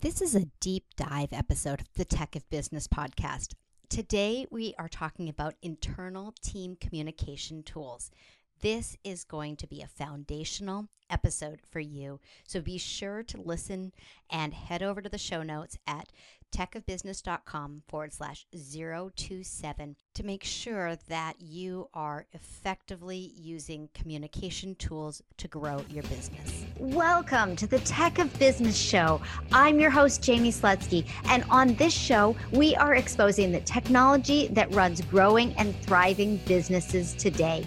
This is a deep dive episode of the Tech of Business podcast. Today, we are talking about internal team communication tools. This is going to be a foundational episode for you. So be sure to listen and head over to the show notes at techofbusiness.com forward slash 027 to make sure that you are effectively using communication tools to grow your business. Welcome to the Tech of Business Show. I'm your host, Jamie Slutsky, and on this show, we are exposing the technology that runs growing and thriving businesses today.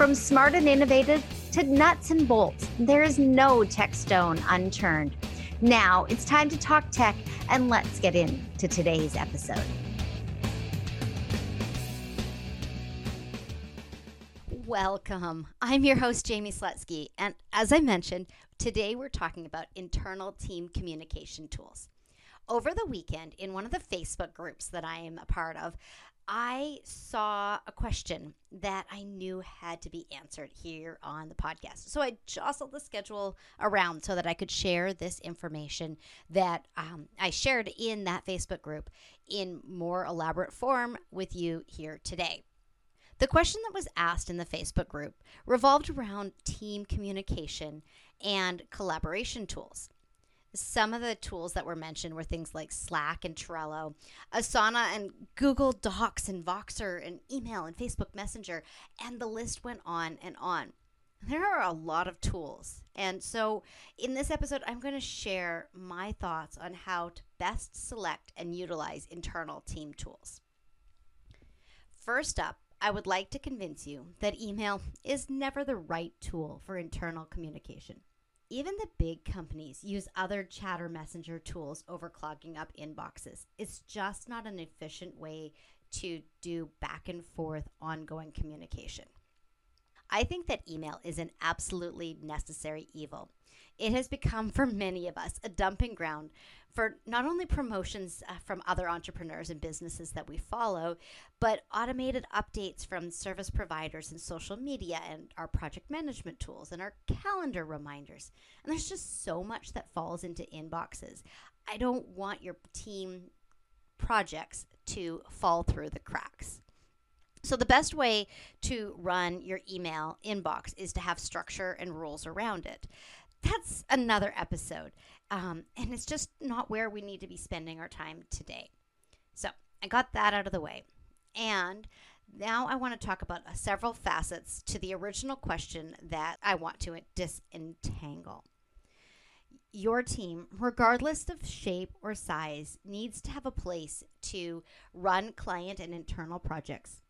From smart and innovative to nuts and bolts, there is no tech stone unturned. Now it's time to talk tech, and let's get into today's episode. Welcome. I'm your host, Jamie Slutsky, and as I mentioned, today we're talking about internal team communication tools. Over the weekend, in one of the Facebook groups that I am a part of, I saw a question that I knew had to be answered here on the podcast. So I jostled the schedule around so that I could share this information that um, I shared in that Facebook group in more elaborate form with you here today. The question that was asked in the Facebook group revolved around team communication and collaboration tools. Some of the tools that were mentioned were things like Slack and Trello, Asana and Google Docs and Voxer and email and Facebook Messenger, and the list went on and on. There are a lot of tools. And so, in this episode, I'm going to share my thoughts on how to best select and utilize internal team tools. First up, I would like to convince you that email is never the right tool for internal communication. Even the big companies use other chatter messenger tools over clogging up inboxes. It's just not an efficient way to do back and forth ongoing communication. I think that email is an absolutely necessary evil. It has become, for many of us, a dumping ground for not only promotions uh, from other entrepreneurs and businesses that we follow, but automated updates from service providers and social media and our project management tools and our calendar reminders. And there's just so much that falls into inboxes. I don't want your team projects to fall through the cracks. So, the best way to run your email inbox is to have structure and rules around it that's another episode. Um, and it's just not where we need to be spending our time today. So I got that out of the way. And now I want to talk about uh, several facets to the original question that I want to disentangle. Your team, regardless of shape or size, needs to have a place to run client and internal projects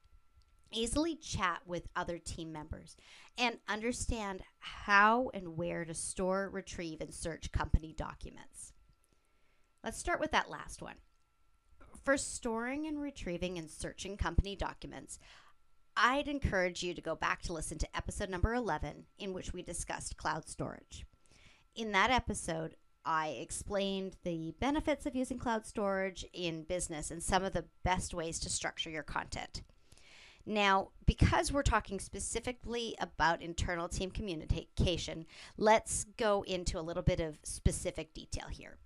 easily chat with other team members and understand how and where to store, retrieve, and search company documents. Let's start with that last one. For storing and retrieving and searching company documents, I'd encourage you to go back to listen to episode number 11, in which we discussed cloud storage. In that episode, I explained the benefits of using cloud storage in business and some of the best ways to structure your content. Now, because we're talking specifically about internal team communication, let's go into a little bit of specific detail here.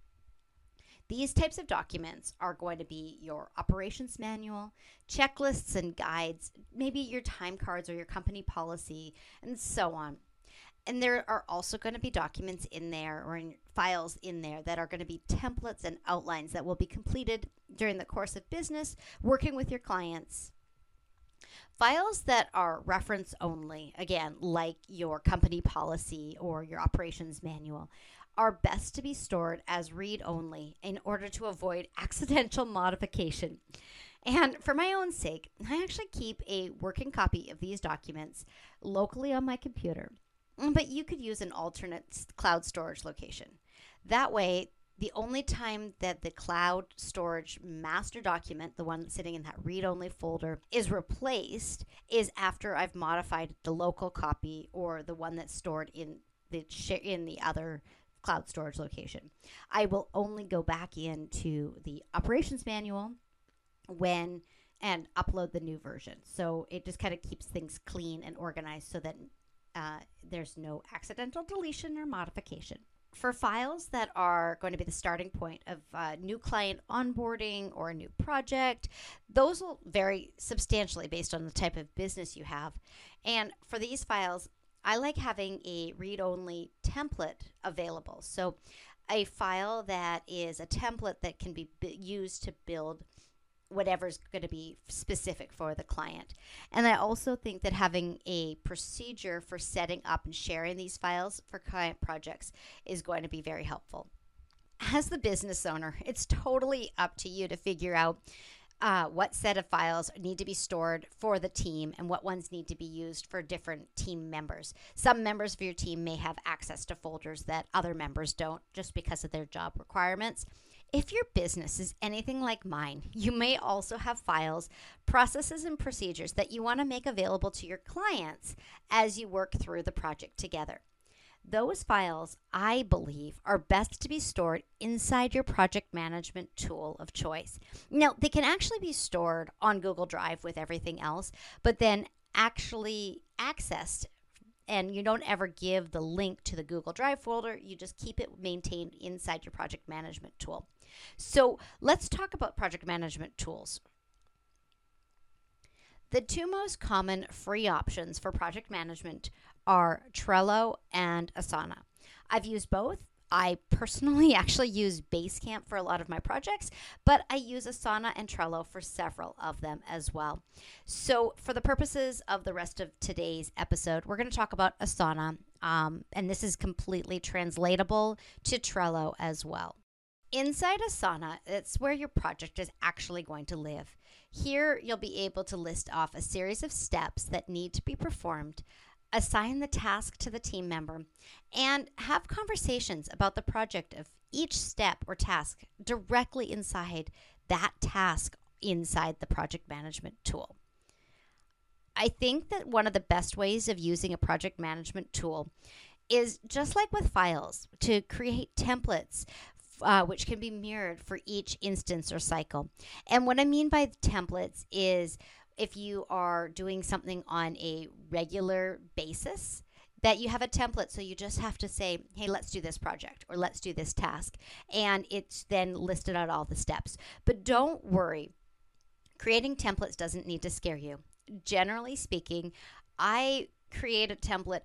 These types of documents are going to be your operations manual, checklists and guides, maybe your time cards or your company policy, and so on. And there are also going to be documents in there or in files in there that are going to be templates and outlines that will be completed during the course of business, working with your clients, Files that are reference only, again, like your company policy or your operations manual, are best to be stored as read only in order to avoid accidental modification. And for my own sake, I actually keep a working copy of these documents locally on my computer, but you could use an alternate cloud storage location. That way, the only time that the cloud storage master document, the one that's sitting in that read only folder, is replaced is after I've modified the local copy or the one that's stored in the in the other cloud storage location. I will only go back into the operations manual when and upload the new version. So it just kind of keeps things clean and organized so that uh, there's no accidental deletion or modification. For files that are going to be the starting point of uh, new client onboarding or a new project, those will vary substantially based on the type of business you have. And for these files, I like having a read only template available. So, a file that is a template that can be b- used to build whatever's going to be specific for the client. And I also think that having a procedure for setting up and sharing these files for client projects is going to be very helpful. As the business owner, it's totally up to you to figure out uh, what set of files need to be stored for the team and what ones need to be used for different team members. Some members of your team may have access to folders that other members don't just because of their job requirements. If your business is anything like mine, you may also have files, processes, and procedures that you want to make available to your clients as you work through the project together. Those files, I believe, are best to be stored inside your project management tool of choice. Now, they can actually be stored on Google Drive with everything else, but then actually accessed and you don't ever give the link to the Google Drive folder. You just keep it maintained inside your project management tool. So let's talk about project management tools. The two most common free options for project management are Trello and Asana. I've used both. I personally actually use Basecamp for a lot of my projects, but I use Asana and Trello for several of them as well. So, for the purposes of the rest of today's episode, we're going to talk about Asana, um, and this is completely translatable to Trello as well. Inside Asana, it's where your project is actually going to live. Here, you'll be able to list off a series of steps that need to be performed, assign the task to the team member, and have conversations about the project of each step or task directly inside that task inside the project management tool. I think that one of the best ways of using a project management tool is just like with files to create templates uh, which can be mirrored for each instance or cycle. And what I mean by templates is if you are doing something on a regular basis, that you have a template. So you just have to say hey let's do this project or let's do this task and it's then listed out all the steps. But don't worry creating templates doesn't need to scare you. Generally speaking i create a template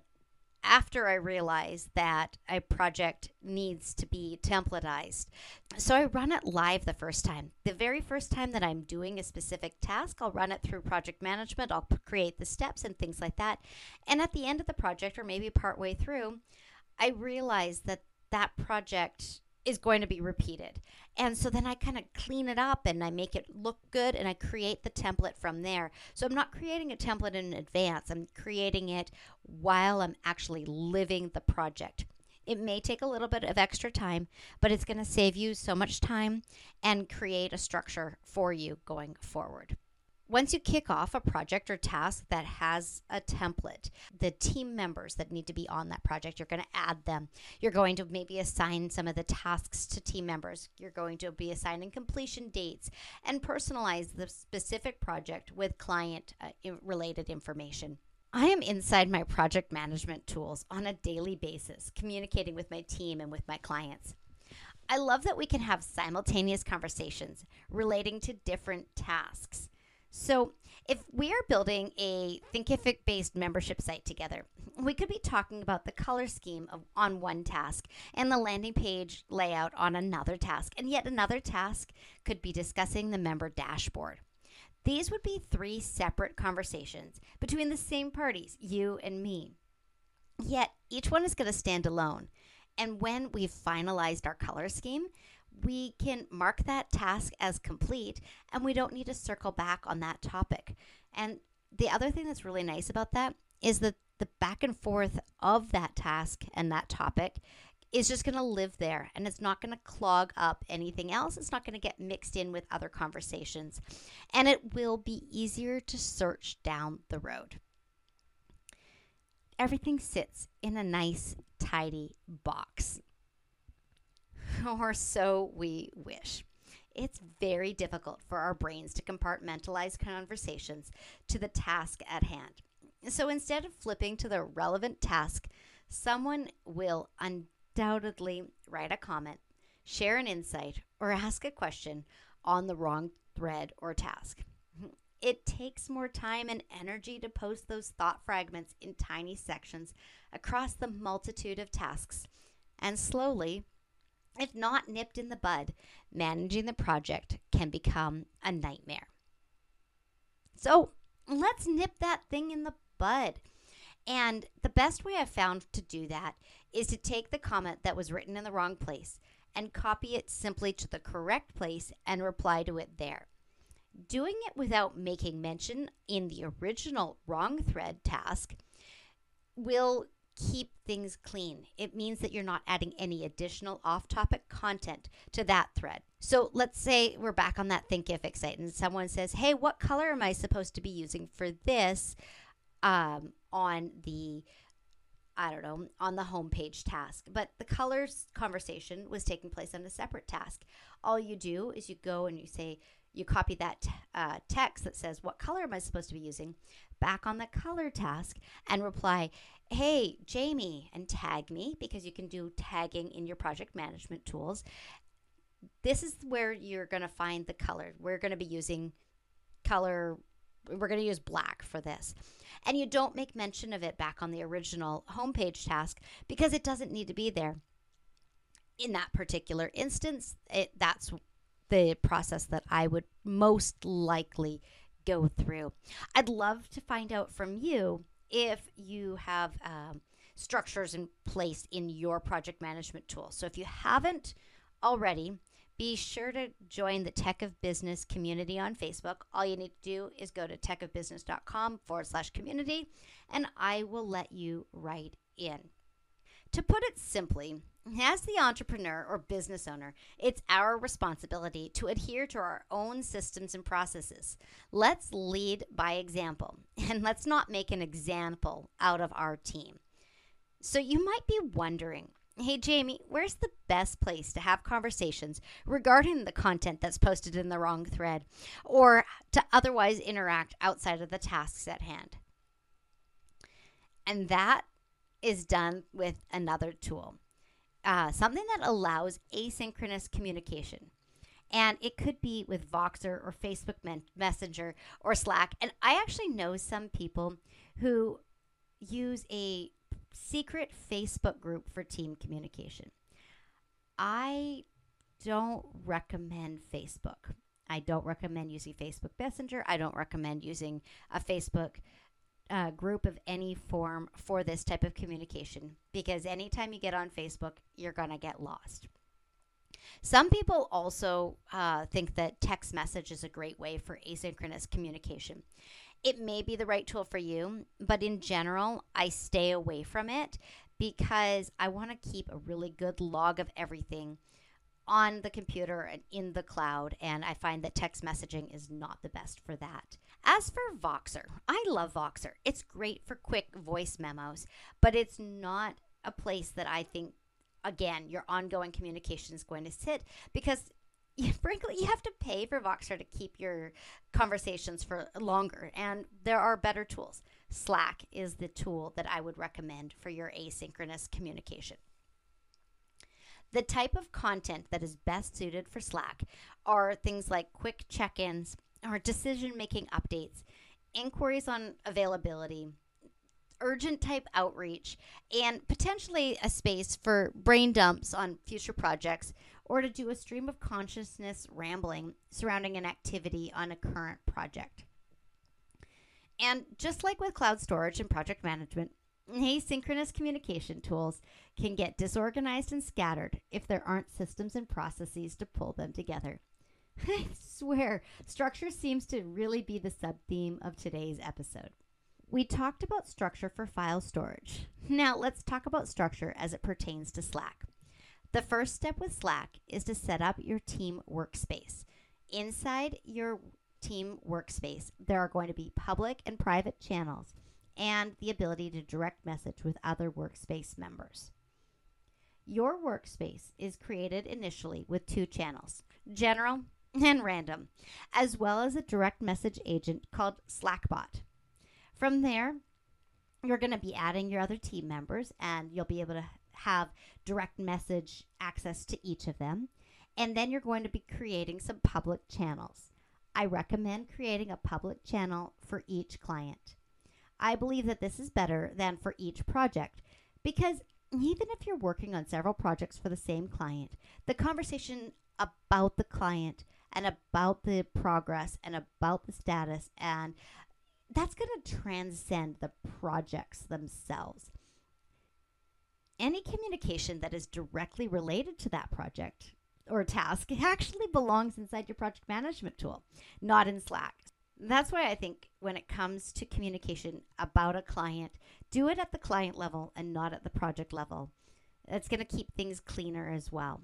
after I realize that a project needs to be templatized. So I run it live the first time. The very first time that I'm doing a specific task, I'll run it through project management. I'll create the steps and things like that. And at the end of the project, or maybe partway through, I realize that that project is going to be repeated. And so then I kind of clean it up and I make it look good and I create the template from there. So I'm not creating a template in advance, I'm creating it while I'm actually living the project. It may take a little bit of extra time, but it's going to save you so much time and create a structure for you going forward. Once you kick off a project or task that has a template, the team members that need to be on that project, you're going to add them. You're going to maybe assign some of the tasks to team members. You're going to be assigning completion dates and personalize the specific project with client uh, related information. I am inside my project management tools on a daily basis, communicating with my team and with my clients. I love that we can have simultaneous conversations relating to different tasks. So, if we are building a Thinkific based membership site together, we could be talking about the color scheme of, on one task and the landing page layout on another task, and yet another task could be discussing the member dashboard. These would be three separate conversations between the same parties, you and me. Yet each one is going to stand alone. And when we've finalized our color scheme, we can mark that task as complete and we don't need to circle back on that topic. And the other thing that's really nice about that is that the back and forth of that task and that topic is just going to live there and it's not going to clog up anything else. It's not going to get mixed in with other conversations and it will be easier to search down the road. Everything sits in a nice, tidy box. or so we wish. It's very difficult for our brains to compartmentalize conversations to the task at hand. So instead of flipping to the relevant task, someone will undoubtedly write a comment, share an insight, or ask a question on the wrong thread or task. It takes more time and energy to post those thought fragments in tiny sections across the multitude of tasks. And slowly, if not nipped in the bud, managing the project can become a nightmare. So let's nip that thing in the bud. And the best way I've found to do that is to take the comment that was written in the wrong place and copy it simply to the correct place and reply to it there. Doing it without making mention in the original wrong thread task will keep things clean. It means that you're not adding any additional off topic content to that thread. So let's say we're back on that Thinkific site and someone says, Hey, what color am I supposed to be using for this um, on the I don't know, on the homepage task. But the colors conversation was taking place on a separate task. All you do is you go and you say, you copy that uh, text that says, What color am I supposed to be using? back on the color task and reply, Hey, Jamie, and tag me because you can do tagging in your project management tools. This is where you're going to find the color. We're going to be using color, we're going to use black for this. And you don't make mention of it back on the original homepage task because it doesn't need to be there. In that particular instance, it, that's the process that I would most likely go through. I'd love to find out from you if you have um, structures in place in your project management tool. So if you haven't already, be sure to join the Tech of Business community on Facebook. All you need to do is go to techofbusiness.com forward slash community, and I will let you right in. To put it simply, as the entrepreneur or business owner, it's our responsibility to adhere to our own systems and processes. Let's lead by example, and let's not make an example out of our team. So, you might be wondering hey, Jamie, where's the best place to have conversations regarding the content that's posted in the wrong thread or to otherwise interact outside of the tasks at hand? And that is done with another tool uh, something that allows asynchronous communication. And it could be with Voxer or Facebook men- Messenger or Slack. And I actually know some people who use a secret Facebook group for team communication. I don't recommend Facebook. I don't recommend using Facebook Messenger. I don't recommend using a Facebook uh, group of any form for this type of communication because anytime you get on Facebook, you're going to get lost. Some people also uh, think that text message is a great way for asynchronous communication. It may be the right tool for you, but in general, I stay away from it because I want to keep a really good log of everything on the computer and in the cloud, and I find that text messaging is not the best for that. As for Voxer, I love Voxer. It's great for quick voice memos, but it's not a place that I think, again, your ongoing communication is going to sit because frankly, you have to pay for Voxer to keep your conversations for longer, and there are better tools. Slack is the tool that I would recommend for your asynchronous communication. The type of content that is best suited for Slack are things like quick check ins or decision making updates, inquiries on availability, urgent type outreach, and potentially a space for brain dumps on future projects or to do a stream of consciousness rambling surrounding an activity on a current project. And just like with cloud storage and project management, asynchronous communication tools can get disorganized and scattered if there aren't systems and processes to pull them together. I swear, structure seems to really be the sub theme of today's episode. We talked about structure for file storage. Now, let's talk about structure as it pertains to Slack. The first step with Slack is to set up your team workspace. Inside your team workspace, there are going to be public and private channels and the ability to direct message with other workspace members. Your workspace is created initially with two channels general and random, as well as a direct message agent called Slackbot. From there, you're going to be adding your other team members, and you'll be able to have direct message access to each of them. And then you're going to be creating some public channels. I recommend creating a public channel for each client. I believe that this is better than for each project because even if you're working on several projects for the same client, the conversation about the client and about the progress and about the status and that's going to transcend the projects themselves. Any communication that is directly related to that project or task actually belongs inside your project management tool, not in Slack. That's why I think when it comes to communication about a client, do it at the client level and not at the project level. It's going to keep things cleaner as well.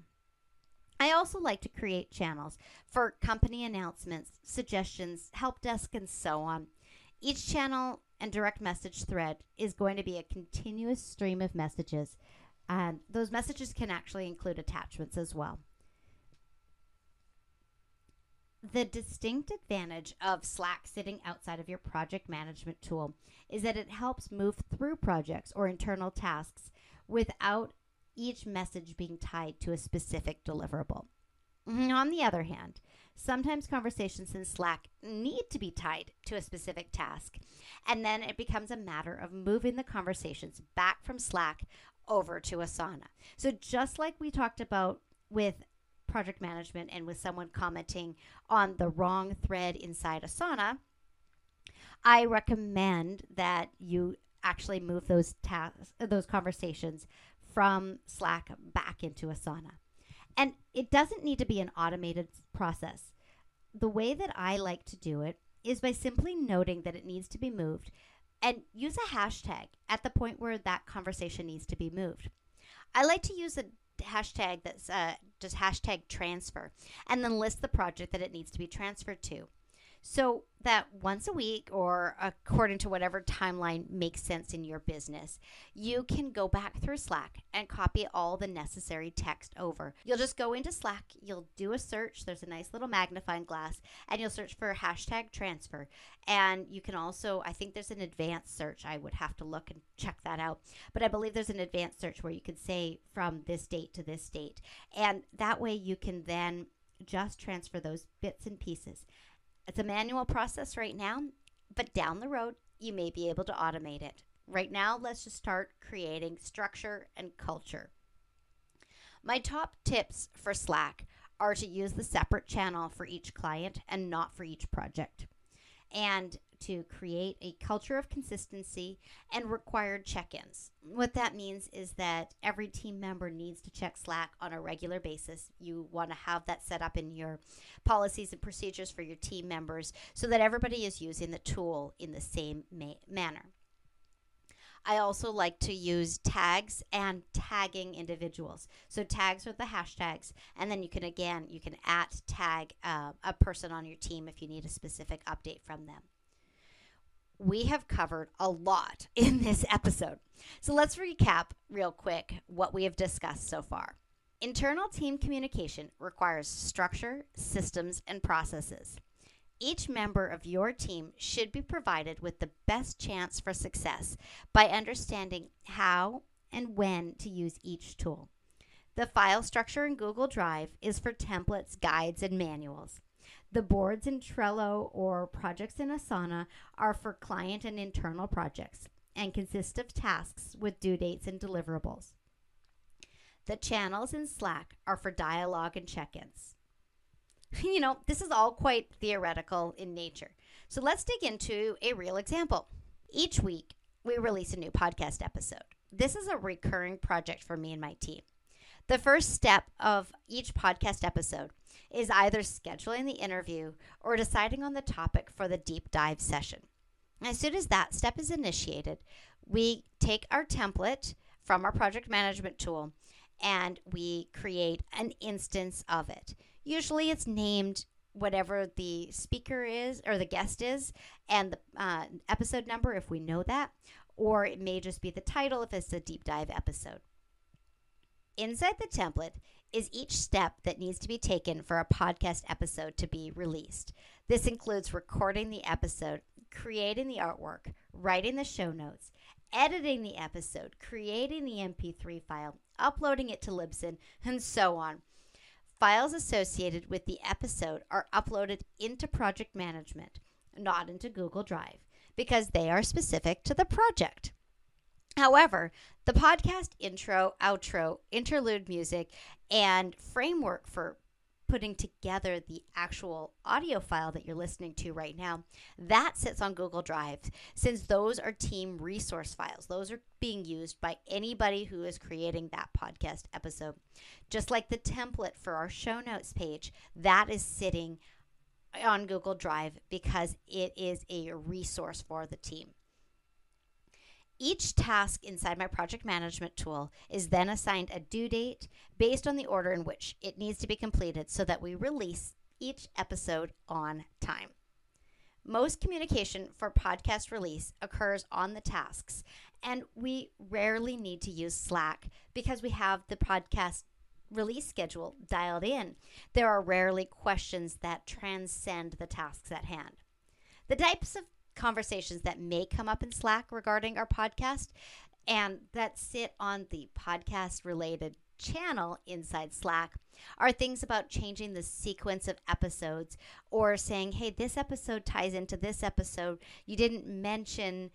I also like to create channels for company announcements, suggestions, help desk, and so on. Each channel and direct message thread is going to be a continuous stream of messages, and those messages can actually include attachments as well. The distinct advantage of Slack sitting outside of your project management tool is that it helps move through projects or internal tasks without each message being tied to a specific deliverable. Mm-hmm, on the other hand, sometimes conversations in Slack need to be tied to a specific task, and then it becomes a matter of moving the conversations back from Slack over to Asana. So, just like we talked about with project management and with someone commenting on the wrong thread inside Asana, I recommend that you actually move those tasks, those conversations from Slack back into Asana. And it doesn't need to be an automated process. The way that I like to do it is by simply noting that it needs to be moved and use a hashtag at the point where that conversation needs to be moved. I like to use a hashtag that's uh, just hashtag transfer and then list the project that it needs to be transferred to so that once a week or according to whatever timeline makes sense in your business, you can go back through Slack and copy all the necessary text over. You'll just go into Slack, you'll do a search. There's a nice little magnifying glass, and you'll search for hashtag transfer. And you can also, I think there's an advanced search. I would have to look and check that out. But I believe there's an advanced search where you can say from this date to this date. And that way you can then just transfer those bits and pieces. It's a manual process right now, but down the road, you may be able to automate it. Right now, let's just start creating structure and culture. My top tips for Slack are to use the separate channel for each client and not for each project. And to create a culture of consistency and required check ins. What that means is that every team member needs to check Slack on a regular basis. You want to have that set up in your policies and procedures for your team members so that everybody is using the tool in the same ma- manner. I also like to use tags and tagging individuals. So tags are the hashtags, and then you can again you can at tag uh, a person on your team if you need a specific update from them we have covered a lot in this episode. So let's recap real quick what we have discussed so far. Internal team communication requires structure, systems, and processes. Each member of your team should be provided with the best chance for success by understanding how and when to use each tool. The file structure in Google Drive is for templates, guides, and manuals. The boards in Trello or projects in Asana are for client and internal projects and consist of tasks with due dates and deliverables. The channels in Slack are for dialogue and check ins. You know, this is all quite theoretical in nature. So let's dig into a real example. Each week, we release a new podcast episode. This is a recurring project for me and my team. The first step of each podcast episode is either scheduling the interview or deciding on the topic for the deep dive session. As soon as that step is initiated, we take our template from our project management tool and we create an instance of it. Usually it's named whatever the speaker is or the guest is and the uh, episode number if we know that, or it may just be the title if it's a deep dive episode. Inside the template is each step that needs to be taken for a podcast episode to be released. This includes recording the episode, creating the artwork, writing the show notes, editing the episode, creating the MP3 file, uploading it to Libsyn, and so on. Files associated with the episode are uploaded into project management, not into Google Drive, because they are specific to the project. However, the podcast intro, outro, interlude music, and framework for putting together the actual audio file that you're listening to right now, that sits on Google Drive since those are team resource files. Those are being used by anybody who is creating that podcast episode. Just like the template for our show notes page, that is sitting on Google Drive because it is a resource for the team. Each task inside my project management tool is then assigned a due date based on the order in which it needs to be completed so that we release each episode on time. Most communication for podcast release occurs on the tasks, and we rarely need to use Slack because we have the podcast release schedule dialed in. There are rarely questions that transcend the tasks at hand. The types of conversations that may come up in Slack regarding our podcast and that sit on the podcast related channel inside Slack are things about changing the sequence of episodes or saying, hey, this episode ties into this episode. You didn't mention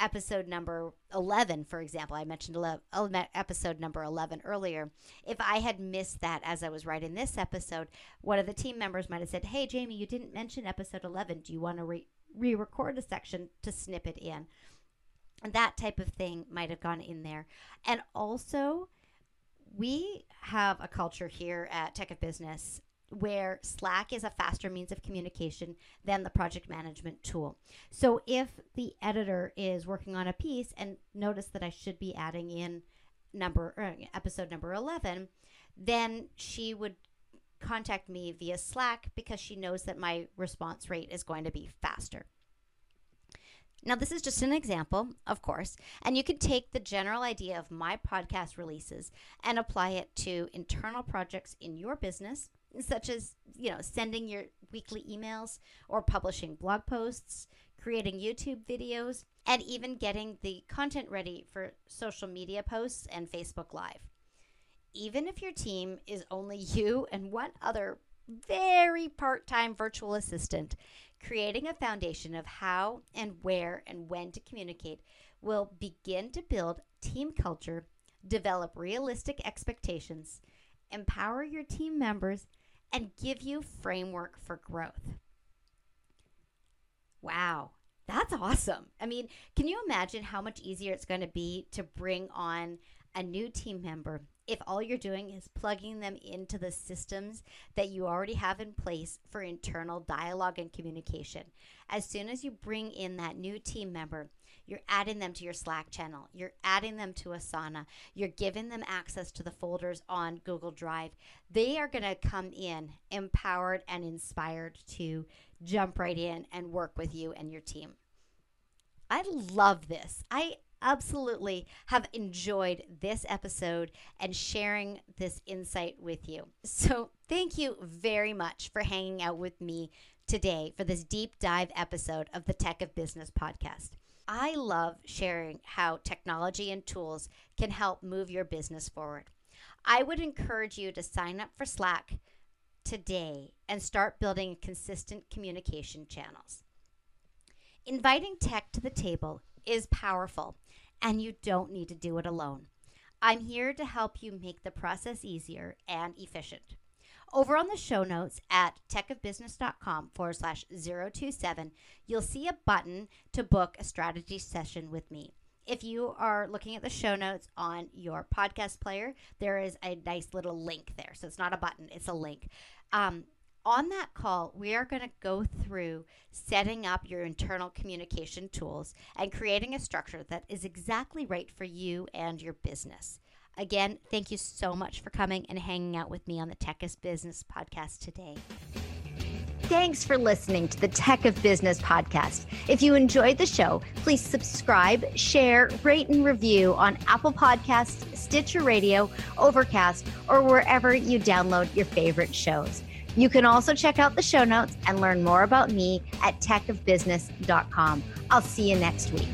episode number 11, for example. I mentioned 11, episode number 11 earlier. If I had missed that as I was writing this episode, one of the team members might have said, hey, Jamie, you didn't mention episode 11. Do you want to re- re record a section to snip it in. And that type of thing might have gone in there. And also, we have a culture here at Tech of Business where Slack is a faster means of communication than the project management tool. So if the editor is working on a piece and notice that I should be adding in number uh, episode number 11, then she would contact me via Slack because she knows that my response rate is going to be faster. Now, this is just an example, of course, and you can take the general idea of my podcast releases and apply it to internal projects in your business, such as, you know, sending your weekly emails or publishing blog posts, creating YouTube videos, and even getting the content ready for social media posts and Facebook Live even if your team is only you and one other very part time virtual assistant, creating a foundation of how and where and when to communicate will begin to build team culture, develop realistic expectations, empower your team members, and give you framework for growth. Wow, that's awesome. I mean, can you imagine how much easier it's going to be to bring on a new team member if all you're doing is plugging them into the systems that you already have in place for internal dialogue and communication. As soon as you bring in that new team member, you're adding them to your Slack channel, you're adding them to Asana, you're giving them access to the folders on Google Drive. They are going to come in empowered and inspired to jump right in and work with you and your team. I love this. I absolutely have enjoyed this episode and sharing this insight with you. So, thank you very much for hanging out with me today for this deep dive episode of the Tech of Business podcast. I love sharing how technology and tools can help move your business forward. I would encourage you to sign up for Slack today and start building consistent communication channels. Inviting tech to the table is powerful and you don't need to do it alone. I'm here to help you make the process easier and efficient. Over on the show notes at techofbusiness.com forward slash 027, you'll see a button to book a strategy session with me. If you are looking at the show notes on your podcast player, there is a nice little link there. So it's not a button, it's a link. Um, on that call, we are going to go through setting up your internal communication tools and creating a structure that is exactly right for you and your business. Again, thank you so much for coming and hanging out with me on the Tech of Business podcast today. Thanks for listening to the Tech of Business podcast. If you enjoyed the show, please subscribe, share, rate, and review on Apple Podcasts, Stitcher Radio, Overcast, or wherever you download your favorite shows. You can also check out the show notes and learn more about me at techofbusiness.com. I'll see you next week.